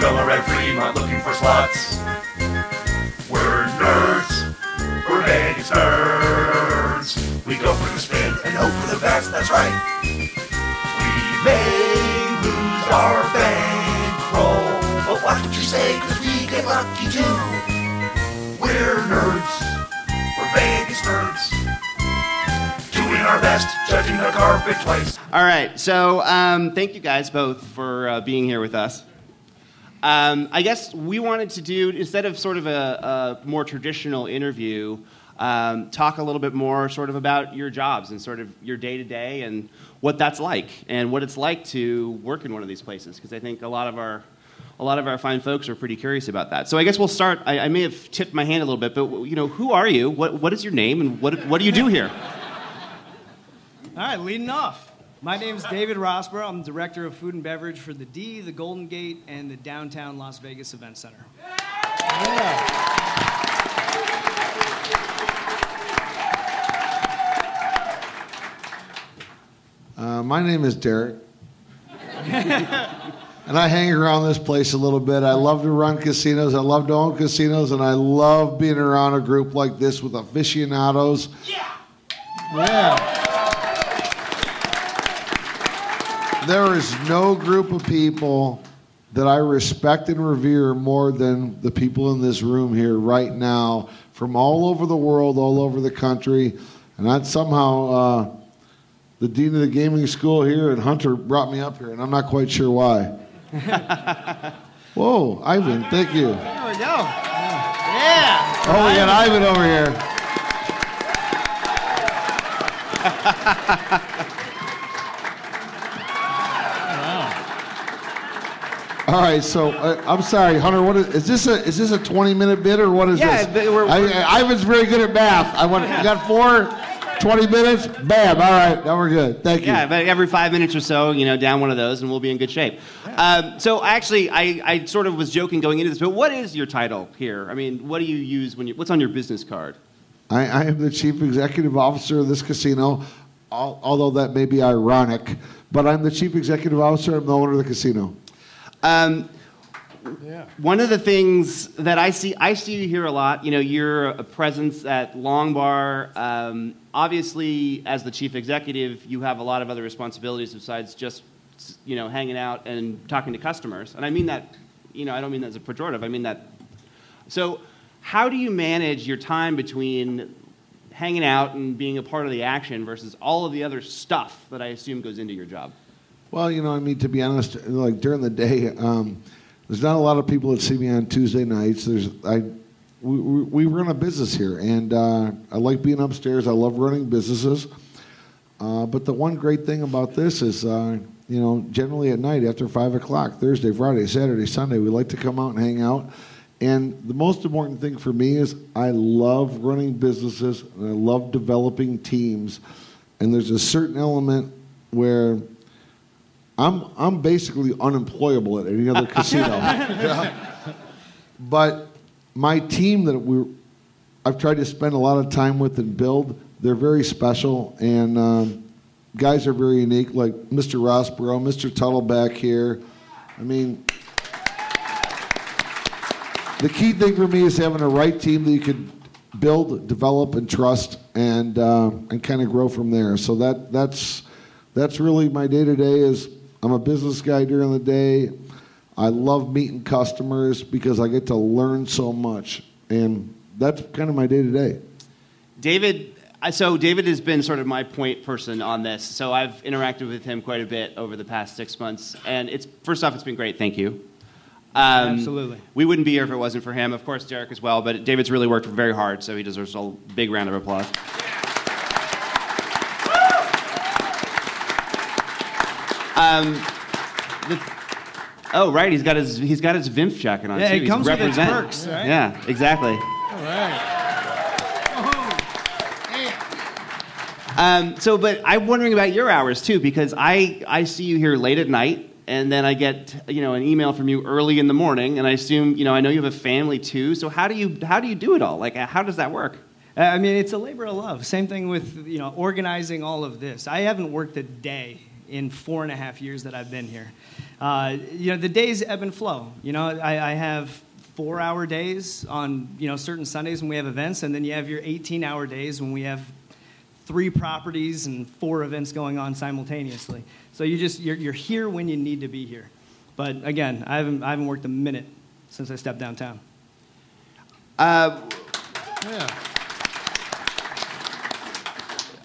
Miller and Fremont looking for slots. We're nerds. We're Vegas nerds. We go for the spin and hope for the best. That's right. We may lose our bankroll, but watch what you say, cause we get lucky too. We're nerds. We're Vegas nerds. Doing our best, judging the carpet twice. All right, so um, thank you guys both for uh, being here with us. Um, I guess we wanted to do, instead of sort of a, a more traditional interview, um, talk a little bit more sort of about your jobs and sort of your day to day and what that's like and what it's like to work in one of these places. Because I think a lot of our a lot of our fine folks are pretty curious about that. So I guess we'll start. I, I may have tipped my hand a little bit, but you know, who are you? What, what is your name, and what, what do you do here? All right, leading off. My name is David Rosborough. I'm director of food and beverage for the D, the Golden Gate, and the Downtown Las Vegas Event Center. Uh, my name is Derek. and I hang around this place a little bit. I love to run casinos. I love to own casinos. And I love being around a group like this with aficionados. Yeah. Yeah. There is no group of people that I respect and revere more than the people in this room here right now from all over the world, all over the country. And I somehow. Uh, the dean of the gaming school here, and Hunter brought me up here, and I'm not quite sure why. Whoa, Ivan, thank you. There we go. Yeah. Oh, we got Ivan over here. All right, so uh, I'm sorry, Hunter. What is, is this? A is this a 20 minute bit or what is Yeah, this? but we're- I, I- Ivan's very good at math. I want. You got four, 20 minutes. Bam. All right, now we're good. Thank you. Yeah, but every five minutes or so, you know, down one of those, and we'll be in good shape. Um, so actually, I, I sort of was joking going into this, but what is your title here? I mean, what do you use when you? What's on your business card? I, I am the chief executive officer of this casino, al- although that may be ironic. But I'm the chief executive officer. I'm the owner of the casino. Um, One of the things that I see, I see you here a lot. You know, you're a presence at Long Bar. Um, obviously, as the chief executive, you have a lot of other responsibilities besides just, you know, hanging out and talking to customers. And I mean that, you know, I don't mean that as a pejorative. I mean that. So, how do you manage your time between hanging out and being a part of the action versus all of the other stuff that I assume goes into your job? Well, you know, I mean, to be honest, like during the day, um, there's not a lot of people that see me on Tuesday nights. There's I, we, we run a business here, and uh, I like being upstairs. I love running businesses. Uh, but the one great thing about this is, uh, you know, generally at night after five o'clock, Thursday, Friday, Saturday, Sunday, we like to come out and hang out. And the most important thing for me is I love running businesses and I love developing teams. And there's a certain element where I'm I'm basically unemployable at any other casino. Yeah. But my team that we I've tried to spend a lot of time with and build, they're very special and um, guys are very unique, like Mr. Rosborough, Mr. Tuttle back here. I mean, the key thing for me is having a right team that you could build, develop, and trust, and uh, and kind of grow from there. So that that's that's really my day to day. Is I'm a business guy during the day. I love meeting customers because I get to learn so much, and that's kind of my day to day. David, so David has been sort of my point person on this. So I've interacted with him quite a bit over the past six months, and it's first off, it's been great. Thank you. Um, Absolutely. We wouldn't be here if it wasn't for him. Of course, Derek as well. But David's really worked very hard, so he deserves a big round of applause. Um, the- oh, right. He's got his he's got his Vinf jacket on Yeah, too. it He's comes with its perks, right? Yeah, exactly. All right. Um, so, but I'm wondering about your hours too, because I, I see you here late at night, and then I get you know an email from you early in the morning, and I assume you know I know you have a family too. So how do you how do you do it all? Like how does that work? Uh, I mean, it's a labor of love. Same thing with you know organizing all of this. I haven't worked a day in four and a half years that I've been here. uh, you know, the days ebb and flow. You know, I, I have four-hour days on you know certain Sundays when we have events, and then you have your 18-hour days when we have three properties and four events going on simultaneously. So you just you're, you're here when you need to be here. But again, I haven't I haven't worked a minute since I stepped downtown. Uh, Yeah.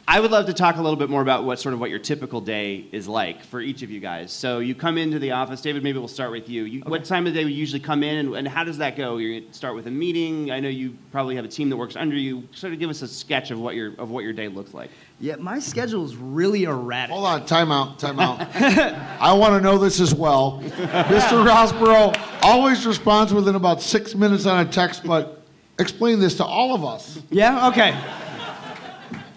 I would love to talk a little bit more about what sort of what your typical day is like for each of you guys. So you come into the office, David. Maybe we'll start with you. you What time of the day we usually come in, and, and how does that go? You start with a meeting. I know you probably have a team that works under you. Sort of give us a sketch of what your of what your day looks like. Yeah, my schedule is really erratic. Hold on, time out, time out. I want to know this as well. Mr. Rosborough always responds within about six minutes on a text, but explain this to all of us. Yeah. Okay.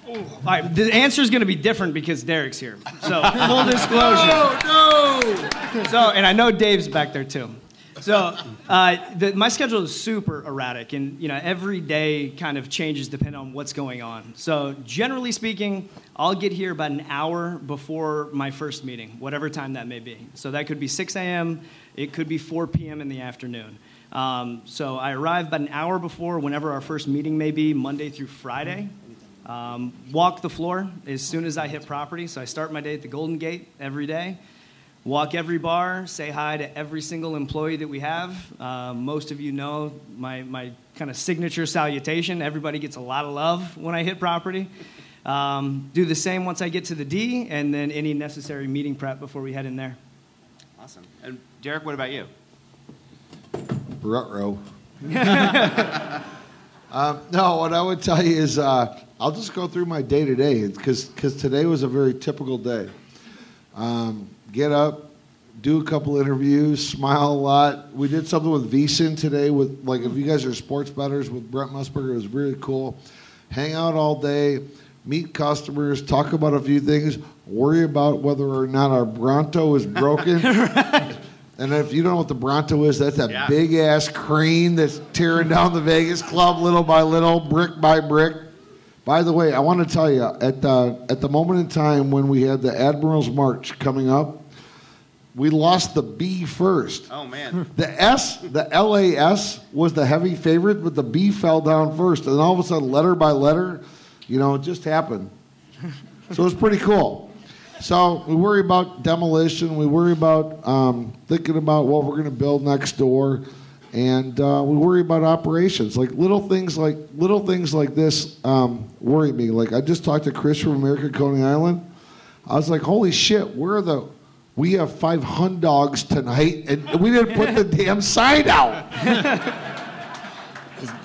All right, the answer is going to be different because Derek's here. So full disclosure. No, no. So, and I know Dave's back there too. So, uh, the, my schedule is super erratic, and you know every day kind of changes depending on what's going on. So, generally speaking, I'll get here about an hour before my first meeting, whatever time that may be. So that could be 6 a.m. It could be 4 p.m. in the afternoon. Um, so I arrive about an hour before whenever our first meeting may be, Monday through Friday. Um, walk the floor as soon as I hit property. So I start my day at the Golden Gate every day. Walk every bar, say hi to every single employee that we have. Uh, most of you know my, my kind of signature salutation. Everybody gets a lot of love when I hit property. Um, do the same once I get to the D, and then any necessary meeting prep before we head in there. Awesome. And Derek, what about you? Rutro. um, no, what I would tell you is uh, I'll just go through my day to day because today was a very typical day. Um, get up, do a couple interviews, smile a lot. We did something with VSIN today with like if you guys are sports bettors with Brent Musburger, it was really cool. Hang out all day, meet customers, talk about a few things, worry about whether or not our Bronto is broken. And if you don't know what the Bronto is, that's that Yeah. big ass crane that's tearing down the Vegas club little by little, brick by brick. By the way, I want to tell you at the at the moment in time when we had the Admiral's March coming up, we lost the B first. Oh man. The S, the LAS was the heavy favorite, but the B fell down first, and all of a sudden, letter by letter, you know, it just happened. So it was pretty cool. So we worry about demolition. We worry about um, thinking about what we're going to build next door, and uh, we worry about operations. Like little things like little things like this um, worry me. Like I just talked to Chris from American Coney Island. I was like, "Holy shit, where are the? We have five hun dogs tonight, and we didn't put the damn sign out."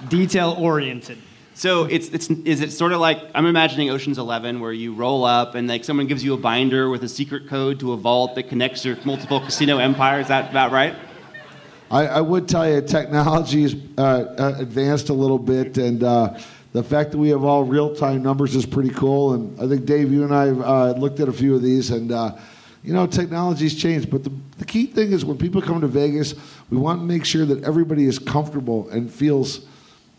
Detail oriented. So it's it's is it sort of like I'm imagining Ocean's Eleven where you roll up and like someone gives you a binder with a secret code to a vault that connects your multiple casino empires. Is that about right? I, I would tell you, technology uh, uh, advanced a little bit, and uh, the fact that we have all real-time numbers is pretty cool. And I think Dave, you and I uh, looked at a few of these, and uh, you know, technology's changed. But the, the key thing is when people come to Vegas, we want to make sure that everybody is comfortable and feels,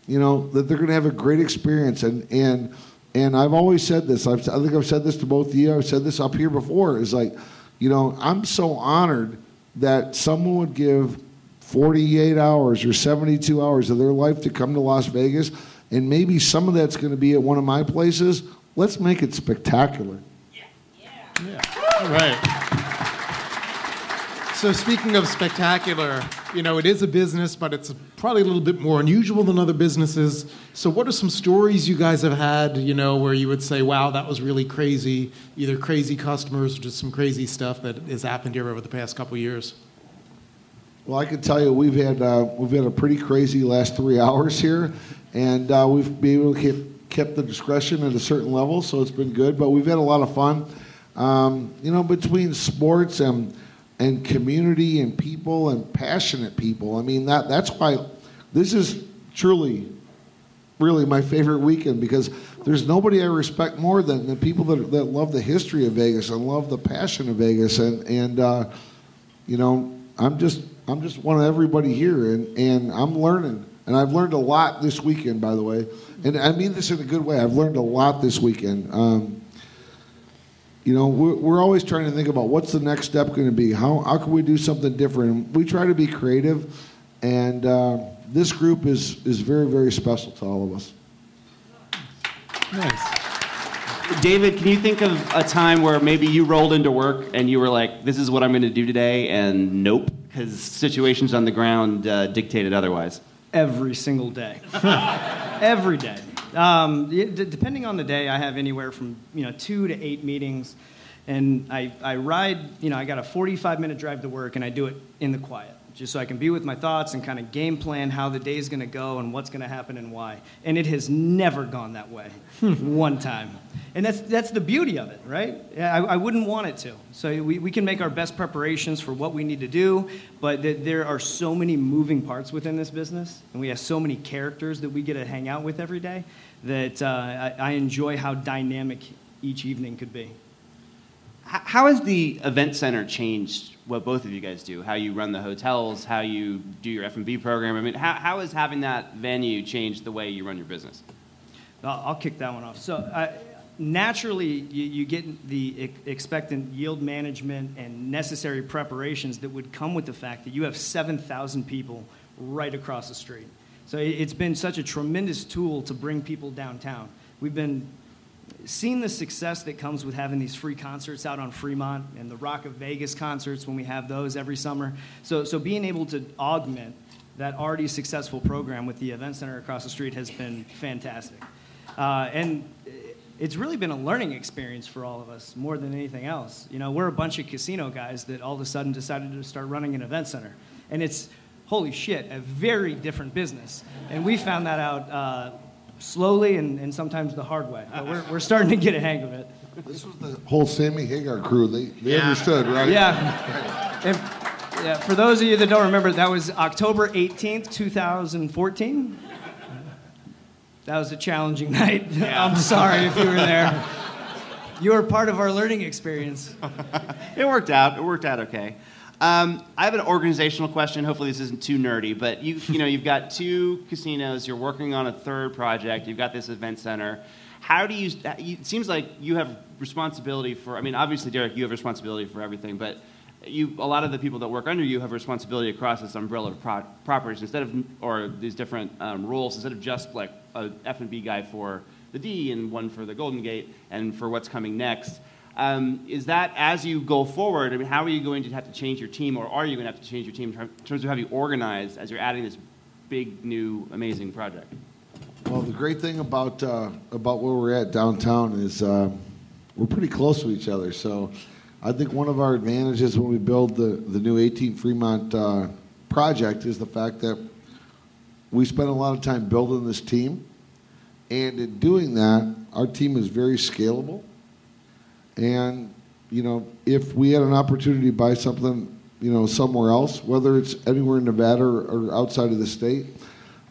you know, that they're going to have a great experience. And and and I've always said this. I've, I think I've said this to both of you. I've said this up here before. Is like, you know, I'm so honored that someone would give 48 hours or 72 hours of their life to come to Las Vegas, and maybe some of that's going to be at one of my places. Let's make it spectacular. All right. So speaking of spectacular, you know, it is a business, but it's probably a little bit more unusual than other businesses. So what are some stories you guys have had, you know, where you would say, wow, that was really crazy, either crazy customers or just some crazy stuff that has happened here over the past couple years? Well, I can tell you we've had uh, we've had a pretty crazy last three hours here, and uh, we've been able to keep kept the discretion at a certain level, so it's been good. But we've had a lot of fun, um, you know, between sports and and community and people and passionate people. I mean that that's why this is truly, really my favorite weekend because there's nobody I respect more than the people that that love the history of Vegas and love the passion of Vegas and and. Uh, you know, I'm just I'm just one of everybody here, and and I'm learning, and I've learned a lot this weekend, by the way, and I mean this in a good way. I've learned a lot this weekend. Um, you know, we're, we're always trying to think about what's the next step going to be. How how can we do something different? And we try to be creative, and uh, this group is is very very special to all of us. Nice. David, can you think of a time where maybe you rolled into work and you were like, "This is what I'm going to do today," and nope, because situations on the ground uh, dictated otherwise. every single day. every day. Um, d- depending on the day, I have anywhere from you know two to eight meetings, and I, I ride. You know, I got a 45 minute drive to work, and I do it in the quiet, just so I can be with my thoughts and kind of game plan how the day's going to go and what's going to happen and why. And it has never gone that way, one time. And that's that's the beauty of it, right? I, I wouldn't want it to. So we, we can make our best preparations for what we need to do, but th- there are so many moving parts within this business, and we have so many characters that we get to hang out with every day that uh, I, I enjoy how dynamic each evening could be. How has the event center changed what both of you guys do? How you run the hotels, how you do your F&B program? I mean, how, how has having that venue changed the way you run your business? I'll, I'll kick that one off. So, uh, naturally, you, you get the ex- expectant yield management and necessary preparations that would come with the fact that you have 7,000 people right across the street. So, it, it's been such a tremendous tool to bring people downtown. We've been seeing the success that comes with having these free concerts out on Fremont and the Rock of Vegas concerts when we have those every summer. So, so being able to augment that already successful program with the event center across the street has been fantastic. Uh, and it's really been a learning experience for all of us more than anything else. You know, we're a bunch of casino guys that all of a sudden decided to start running an event center. And it's, holy shit, a very different business. And we found that out uh, slowly and, and sometimes the hard way. But we're, we're starting to get a hang of it. This was the whole Sammy Hagar crew. They they understood, right? Yeah. And, yeah. For those of you that don't remember, that was October 18th, 2014. That was a challenging night. I'm sorry if you were there. You were part of our learning experience. It worked out. It worked out okay. Um, I have an organizational question. Hopefully, this isn't too nerdy, but you, you know, you've got two casinos. You're working on a third project. You've got this event center. How do you? It seems like you have responsibility for. I mean, obviously, Derek, you have responsibility for everything, but you, a lot of the people that work under you have responsibility across this umbrella of pro- properties instead of, or these different um, roles instead of just like a F and B guy for the D and one for the Golden Gate and for what's coming next. Um, is that as you go forward? I mean, how are you going to have to change your team, or are you going to have to change your team in terms of how you organize as you're adding this big, new, amazing project? Well, the great thing about uh, about where we're at downtown is uh, we're pretty close to each other. So, I think one of our advantages when we build the the new 18 Fremont uh, project is the fact that we spend a lot of time building this team, and in doing that, our team is very scalable. And you know, if we had an opportunity to buy something, you know, somewhere else, whether it's anywhere in Nevada or, or outside of the state,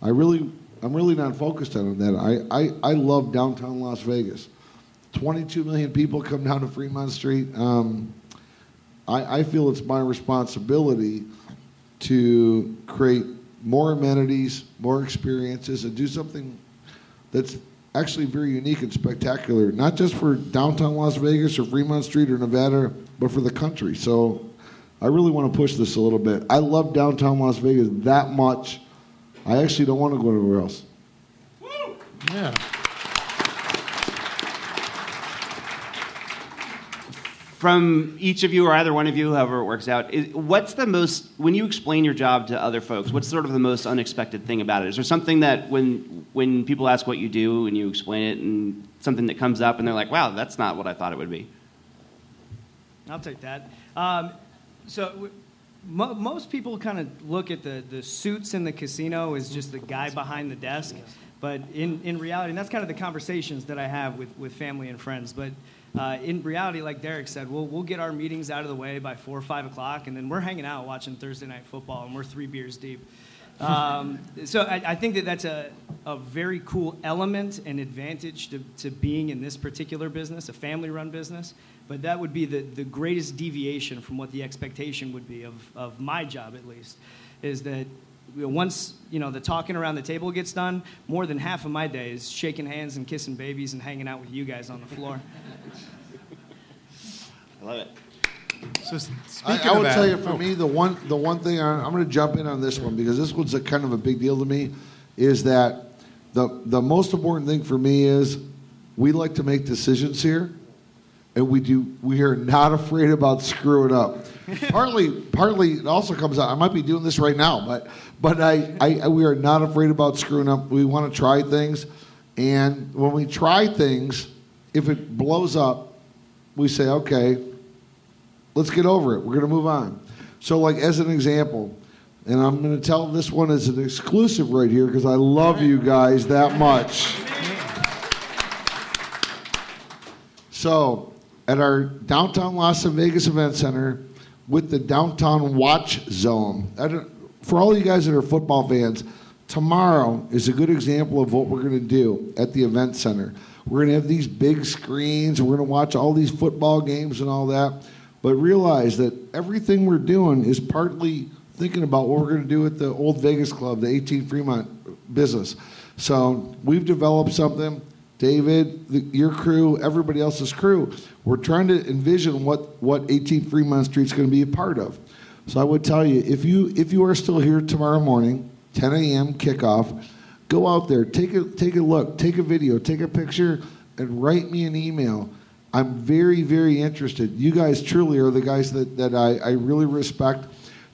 I really, I'm really not focused on that. I, I, I love downtown Las Vegas. 22 million people come down to Fremont Street. Um, I, I feel it's my responsibility to create more amenities, more experiences, and do something that's actually very unique and spectacular, not just for downtown Las Vegas or Fremont Street or Nevada, but for the country. So I really want to push this a little bit. I love downtown Las Vegas that much. I actually don't want to go anywhere else. Woo! Yeah. From each of you, or either one of you, however it works out, is, what's the most, when you explain your job to other folks, what's sort of the most unexpected thing about it? Is there something that when, when people ask what you do and you explain it, and something that comes up and they're like, wow, that's not what I thought it would be? I'll take that. Um, so, w- mo- most people kind of look at the, the suits in the casino as just the guy behind the desk. But in, in reality, and that's kind of the conversations that I have with, with family and friends. But uh, in reality, like Derek said, we'll, we'll get our meetings out of the way by 4 or 5 o'clock, and then we're hanging out watching Thursday Night Football, and we're three beers deep. Um, so I, I think that that's a, a very cool element and advantage to, to being in this particular business, a family-run business. But that would be the, the greatest deviation from what the expectation would be of, of my job, at least, is that once you know the talking around the table gets done, more than half of my day is shaking hands and kissing babies and hanging out with you guys on the floor. I love it. So s- I, speaking I of will that, tell you, for oh, me, the one the one thing I, I'm going to jump in on this one because this one's a kind of a big deal to me, is that the the most important thing for me is we like to make decisions here, and we do we are not afraid about screwing up. partly, partly it also comes out. I might be doing this right now, but but I, I, we are not afraid about screwing up. We want to try things, and when we try things, if it blows up, we say okay let's get over it. We're going to move on. So, like as an example, and I'm going to tell this one as an exclusive right here because I love you guys that much. So, at our downtown Las Vegas Event Center with the downtown watch zone, for all you guys that are football fans, tomorrow is a good example of what we're going to do at the event center. We're going to have these big screens. We're going to watch all these football games and all that. But realize that everything we're doing is partly thinking about what we're going to do at the Old Vegas Club, the 18 Fremont business. So we've developed something. David, the, your crew, everybody else's crew. We're trying to envision what, what 18 Fremont Street is going to be a part of. So I would tell you, if you if you are still here tomorrow morning, 10 a.m. kickoff, go out there, take a take a look, take a video, take a picture, and write me an email. I'm very, very interested. You guys truly are the guys that, that I, I really respect.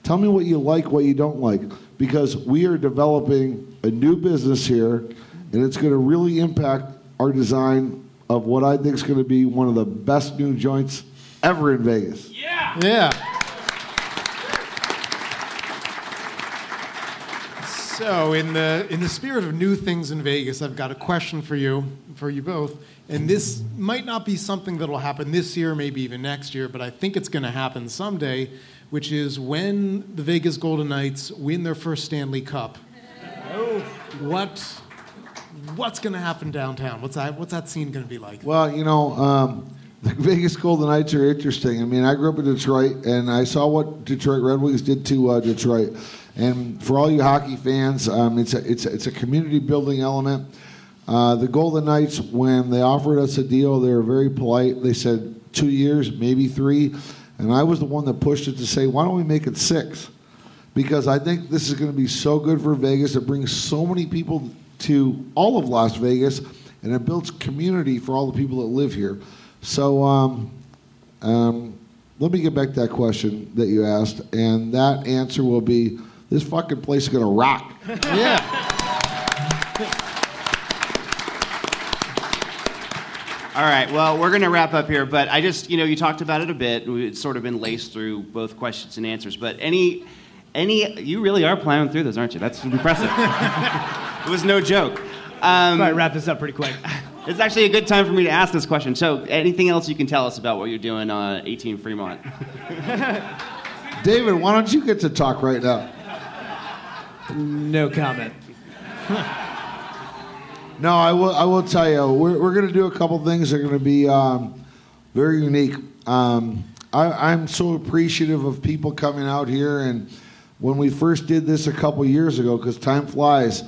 Tell me what you like, what you don't like, because we are developing a new business here, and it's going to really impact our design of what I think is going to be one of the best new joints ever in Vegas. Yeah. Yeah. So, in the in the spirit of new things in Vegas, I've got a question for you, for you both. And this might not be something that'll happen this year, maybe even next year, but I think it's going to happen someday. Which is when the Vegas Golden Knights win their first Stanley Cup. Oh. What what's going to happen downtown? What's that what's that scene going to be like? Well, you know, um, the Vegas Golden Knights are interesting. I mean, I grew up in Detroit, and I saw what Detroit Red Wings did to uh, Detroit. And for all you hockey fans, um, it's a it's a, it's a community building element. Uh, the Golden Knights, when they offered us a deal, they were very polite. They said two years, maybe three, and I was the one that pushed it to say, why don't we make it six? Because I think this is going to be so good for Vegas. It brings so many people to all of Las Vegas, and it builds community for all the people that live here. So, um, um, let me get back to that question that you asked, and that answer will be: this fucking place is going to rock. Yeah. All right, well, we're going to wrap up here, but I just, you know, you talked about it a bit. It's sort of been laced through both questions and answers, but any, any, you really are plowing through those, aren't you? That's impressive. it was no joke. Um, Probably wrap this up pretty quick. it's actually a good time for me to ask this question. So, anything else you can tell us about what you're doing on 18 Fremont? David, why don't you get to talk right now? No comment. No, I will. I will tell you, we're, we're going to do a couple things that are going to be um, very unique. Um, I, I'm so appreciative of people coming out here, and when we first did this a couple years ago, because time flies,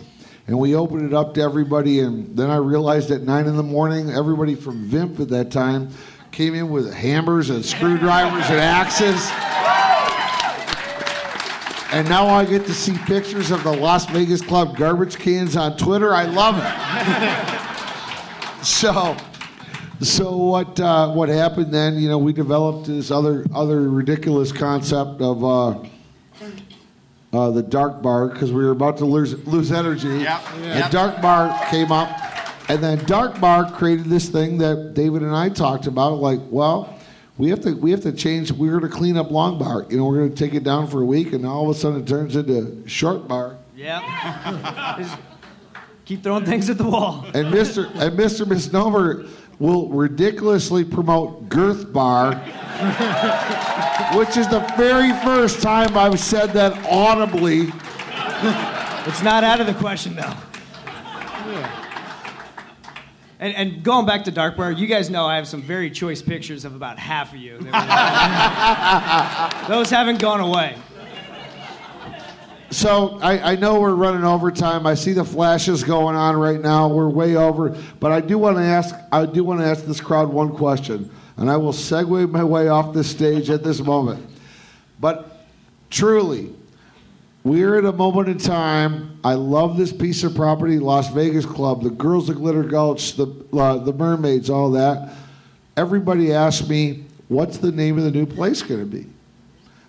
and we opened it up to everybody, and then I realized at nine in the morning, everybody from Vimp at that time came in with hammers and screwdrivers and axes. And now I get to see pictures of the Las Vegas Club garbage cans on Twitter. I love it. so, so what? Uh, what happened then? You know, we developed this other other ridiculous concept of uh, uh, the dark bar because we were about to lose lose energy. Yep. And dark bar came up, and then dark bar created this thing that David and I talked about. Like, well, we have to we have to change. We're going to clean up long bar. You know, we're going to take it down for a week, and all of a sudden it turns into short bar. Yeah. Keep throwing things at the wall. And Mr. and Mr. Misnomer will ridiculously promote girth bar, which is the very first time I've said that audibly. It's not out of the question, though. And, and going back to Dark Bar, you guys know I have some very choice pictures of about half of you. Those haven't gone away. So I, I know we're running overtime. I see the flashes going on right now. We're way over, but I do want to ask. I do want to ask this crowd one question. and I will segue my way off the stage at this moment. But truly, we're at a moment in time. I love this piece of property, Las Vegas Club, the Girls of Glitter Gulch, the uh, the Mermaids, all that. Everybody asks me, "What's the name of the new place going to be?"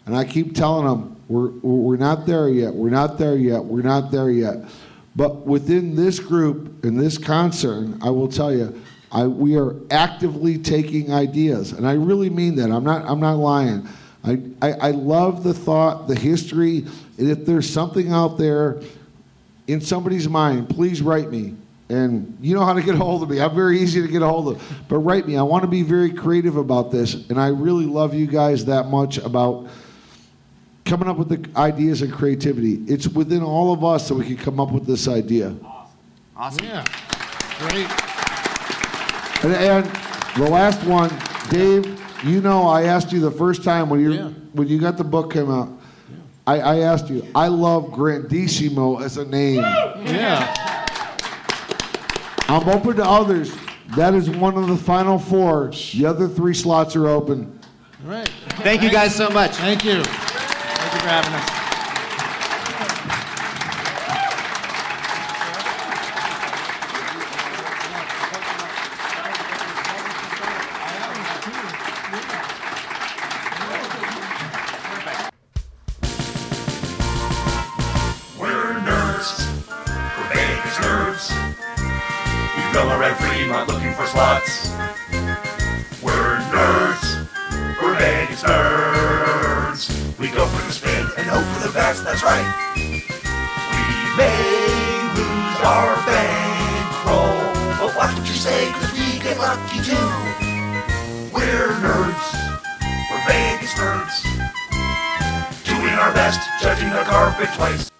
And I keep telling them, "We're we're not there yet. We're not there yet. We're not there yet." But within this group, and this concern, I will tell you, I, we are actively taking ideas, and I really mean that. I'm not. I'm not lying. I, I, I love the thought, the history. And if there's something out there in somebody's mind, please write me. And you know how to get a hold of me. I'm very easy to get a hold of. But write me. I want to be very creative about this. And I really love you guys that much about coming up with the ideas and creativity. It's within all of us that we can come up with this idea. Awesome. Yeah. Great. And, and the last one, Dave, you know I asked you the first time when you Yeah. when you got the book came out. I, I asked you. I love Grandissimo as a name. Yeah. I'm open to others. That is one of the final four. The other three slots are open. All right. Thank you guys so much. Thank you. For having us. We're nerds. We red Fremont looking for slots. We're